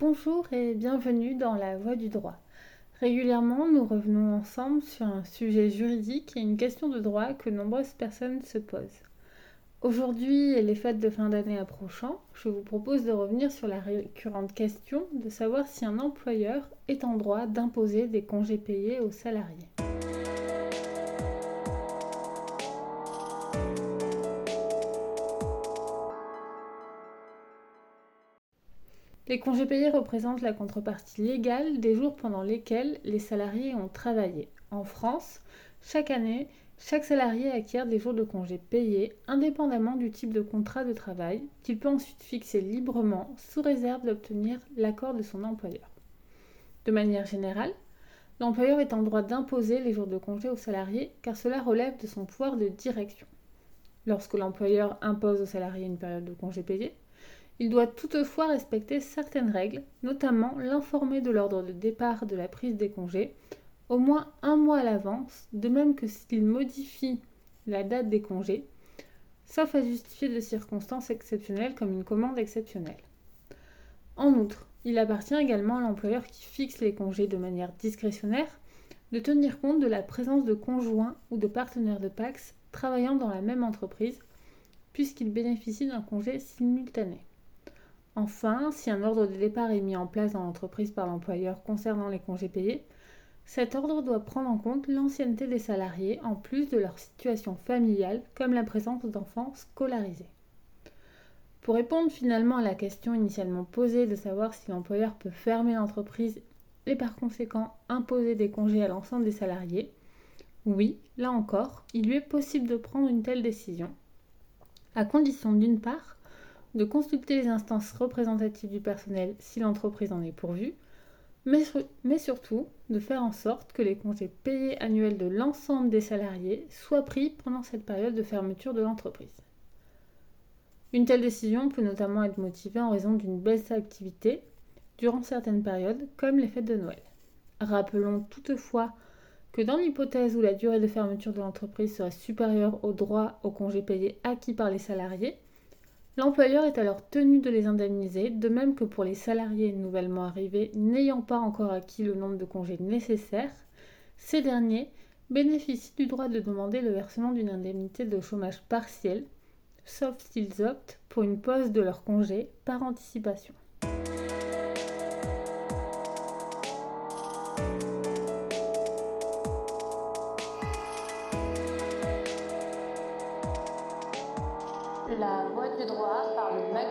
Bonjour et bienvenue dans la Voie du droit. Régulièrement, nous revenons ensemble sur un sujet juridique et une question de droit que nombreuses personnes se posent. Aujourd'hui et les fêtes de fin d'année approchant, je vous propose de revenir sur la récurrente question de savoir si un employeur est en droit d'imposer des congés payés aux salariés. Les congés payés représentent la contrepartie légale des jours pendant lesquels les salariés ont travaillé. En France, chaque année, chaque salarié acquiert des jours de congés payés indépendamment du type de contrat de travail qu'il peut ensuite fixer librement sous réserve d'obtenir l'accord de son employeur. De manière générale, l'employeur est en droit d'imposer les jours de congé aux salariés car cela relève de son pouvoir de direction. Lorsque l'employeur impose aux salariés une période de congés payés, il doit toutefois respecter certaines règles, notamment l'informer de l'ordre de départ de la prise des congés au moins un mois à l'avance, de même que s'il modifie la date des congés, sauf à justifier de circonstances exceptionnelles comme une commande exceptionnelle. En outre, il appartient également à l'employeur qui fixe les congés de manière discrétionnaire de tenir compte de la présence de conjoints ou de partenaires de PAX travaillant dans la même entreprise, puisqu'ils bénéficient d'un congé simultané. Enfin, si un ordre de départ est mis en place dans l'entreprise par l'employeur concernant les congés payés, cet ordre doit prendre en compte l'ancienneté des salariés en plus de leur situation familiale comme la présence d'enfants scolarisés. Pour répondre finalement à la question initialement posée de savoir si l'employeur peut fermer l'entreprise et par conséquent imposer des congés à l'ensemble des salariés, oui, là encore, il lui est possible de prendre une telle décision, à condition d'une part de consulter les instances représentatives du personnel si l'entreprise en est pourvue, mais, surtout de faire en sorte que les congés payés annuels de l'ensemble des salariés soient pris pendant cette période de fermeture de l'entreprise. Une telle décision peut notamment être motivée en raison d'une baisse d'activité durant certaines périodes, comme les fêtes de Noël. Rappelons toutefois que dans l'hypothèse où la durée de fermeture de l'entreprise serait supérieure au droit aux congés payés acquis par les salariés, L'employeur est alors tenu de les indemniser, de même que pour les salariés nouvellement arrivés n'ayant pas encore acquis le nombre de congés nécessaires, ces derniers bénéficient du droit de demander le versement d'une indemnité de chômage partiel, sauf s'ils optent pour une pause de leur congé par anticipation. La voie du droit par le Mac